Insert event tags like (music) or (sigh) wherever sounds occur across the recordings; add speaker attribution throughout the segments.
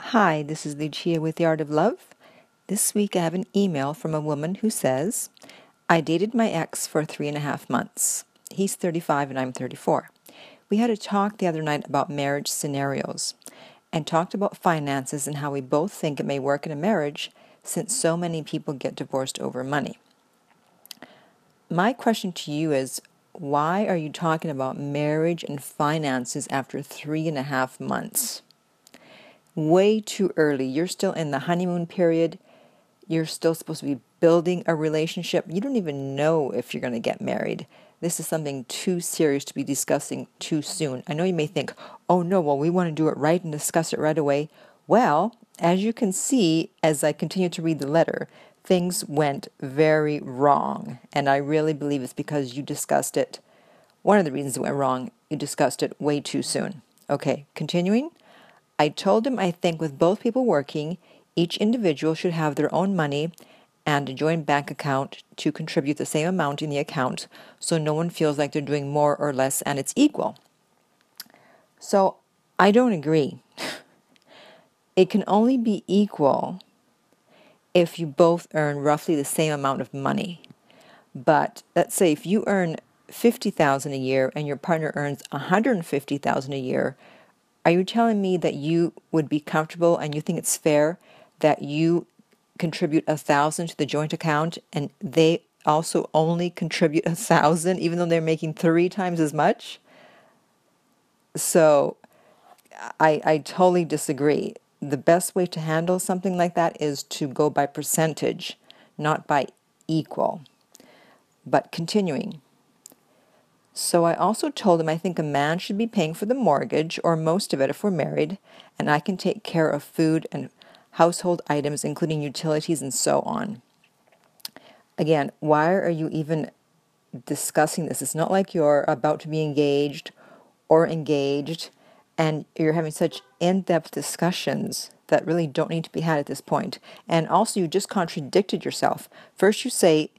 Speaker 1: Hi, this is Lucia with The Art of Love. This week I have an email from a woman who says, I dated my ex for three and a half months. He's 35 and I'm 34. We had a talk the other night about marriage scenarios and talked about finances and how we both think it may work in a marriage since so many people get divorced over money. My question to you is why are you talking about marriage and finances after three and a half months? Way too early. You're still in the honeymoon period. You're still supposed to be building a relationship. You don't even know if you're going to get married. This is something too serious to be discussing too soon. I know you may think, oh no, well, we want to do it right and discuss it right away. Well, as you can see, as I continue to read the letter, things went very wrong. And I really believe it's because you discussed it. One of the reasons it went wrong, you discussed it way too soon. Okay, continuing. I told him I think with both people working, each individual should have their own money and a joint bank account to contribute the same amount in the account so no one feels like they're doing more or less and it's equal. So I don't agree. (laughs) it can only be equal if you both earn roughly the same amount of money. But let's say if you earn 50,000 a year and your partner earns 150,000 a year, are you telling me that you would be comfortable and you think it's fair that you contribute a thousand to the joint account and they also only contribute a thousand even though they're making three times as much? So I, I totally disagree. The best way to handle something like that is to go by percentage, not by equal. But continuing, so I also told him I think a man should be paying for the mortgage or most of it if we're married, and I can take care of food and household items, including utilities and so on. Again, why are you even discussing this? It's not like you're about to be engaged or engaged and you're having such in depth discussions that really don't need to be had at this point. And also, you just contradicted yourself. First, you say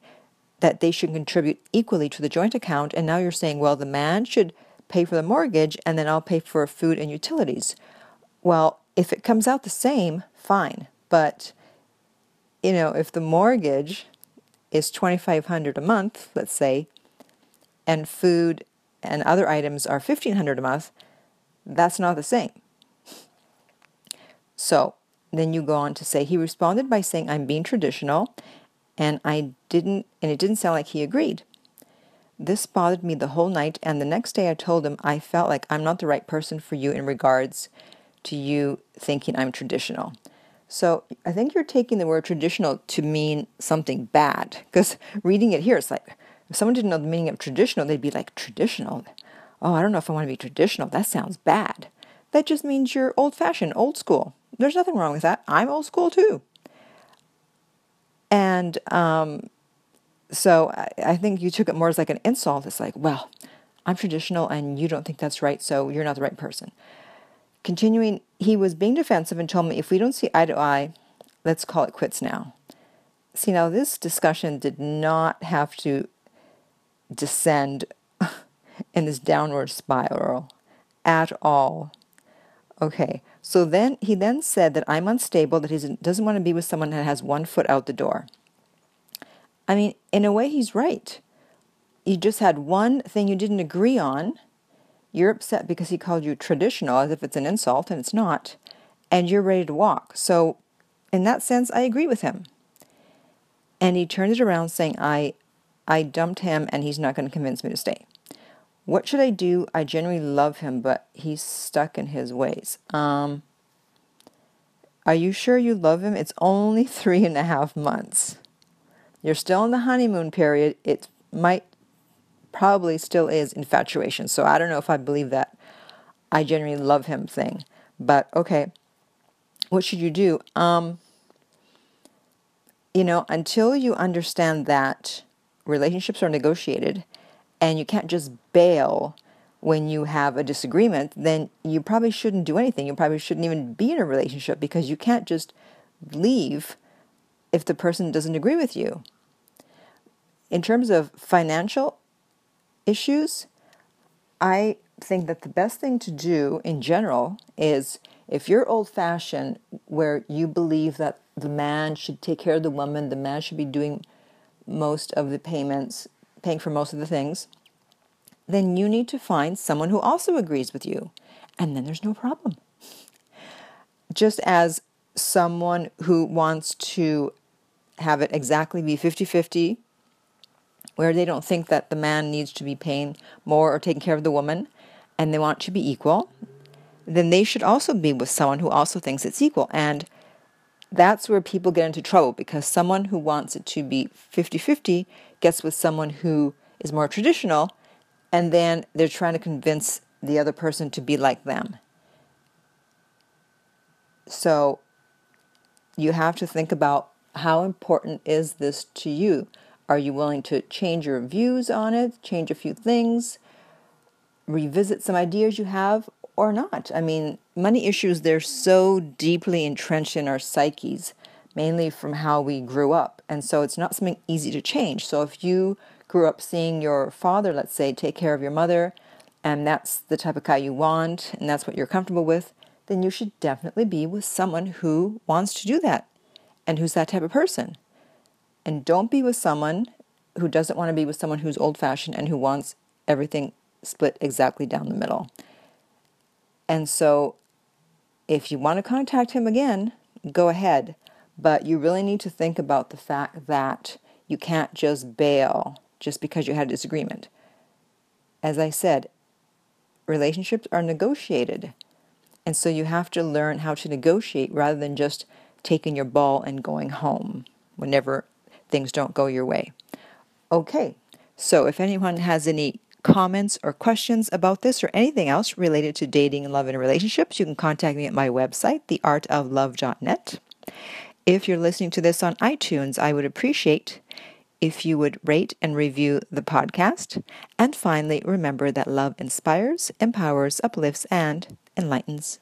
Speaker 1: that they should contribute equally to the joint account, and now you're saying, well, the man should pay for the mortgage and then I'll pay for food and utilities. Well, if it comes out the same, fine. But you know, if the mortgage is 2500 a month, let's say, and food and other items are 1500 a month, that's not the same. So, then you go on to say he responded by saying I'm being traditional and I didn't and it didn't sound like he agreed. This bothered me the whole night and the next day I told him I felt like I'm not the right person for you in regards to you thinking I'm traditional. So I think you're taking the word traditional to mean something bad because reading it here it's like if someone didn't know the meaning of traditional they'd be like traditional. Oh, I don't know if I want to be traditional. That sounds bad. That just means you're old fashioned, old school. There's nothing wrong with that. I'm old school too. And um, so I, I think you took it more as like an insult. It's like, well, I'm traditional and you don't think that's right, so you're not the right person. Continuing, he was being defensive and told me, if we don't see eye to eye, let's call it quits now. See, now this discussion did not have to descend (laughs) in this downward spiral at all. Okay, so then he then said that I'm unstable, that he doesn't want to be with someone that has one foot out the door. I mean, in a way, he's right. You just had one thing you didn't agree on. You're upset because he called you traditional as if it's an insult, and it's not. And you're ready to walk. So, in that sense, I agree with him. And he turned it around saying, I, I dumped him and he's not going to convince me to stay. What should I do? I genuinely love him, but he's stuck in his ways. Um, are you sure you love him? It's only (laughs) three and a half months. You're still in the honeymoon period. It might probably still is infatuation. So I don't know if I believe that I genuinely love him thing. But okay, what should you do? Um, you know, until you understand that relationships are negotiated and you can't just bail when you have a disagreement, then you probably shouldn't do anything. You probably shouldn't even be in a relationship because you can't just leave if the person doesn't agree with you. In terms of financial issues, I think that the best thing to do in general is if you're old fashioned, where you believe that the man should take care of the woman, the man should be doing most of the payments, paying for most of the things, then you need to find someone who also agrees with you. And then there's no problem. Just as someone who wants to have it exactly be 50 50, where they don't think that the man needs to be paying more or taking care of the woman, and they want to be equal, then they should also be with someone who also thinks it's equal. And that's where people get into trouble because someone who wants it to be 50 50 gets with someone who is more traditional, and then they're trying to convince the other person to be like them. So you have to think about how important is this to you? Are you willing to change your views on it, change a few things, revisit some ideas you have, or not? I mean, money issues, they're so deeply entrenched in our psyches, mainly from how we grew up. And so it's not something easy to change. So if you grew up seeing your father, let's say, take care of your mother, and that's the type of guy you want, and that's what you're comfortable with, then you should definitely be with someone who wants to do that and who's that type of person. And don't be with someone who doesn't want to be with someone who's old fashioned and who wants everything split exactly down the middle. And so, if you want to contact him again, go ahead. But you really need to think about the fact that you can't just bail just because you had a disagreement. As I said, relationships are negotiated. And so you have to learn how to negotiate rather than just taking your ball and going home whenever things don't go your way. Okay, so if anyone has any comments or questions about this or anything else related to dating, and love, and relationships, you can contact me at my website, theartoflove.net. If you're listening to this on iTunes, I would appreciate if you would rate and review the podcast. And finally, remember that love inspires, empowers, uplifts, and enlightens.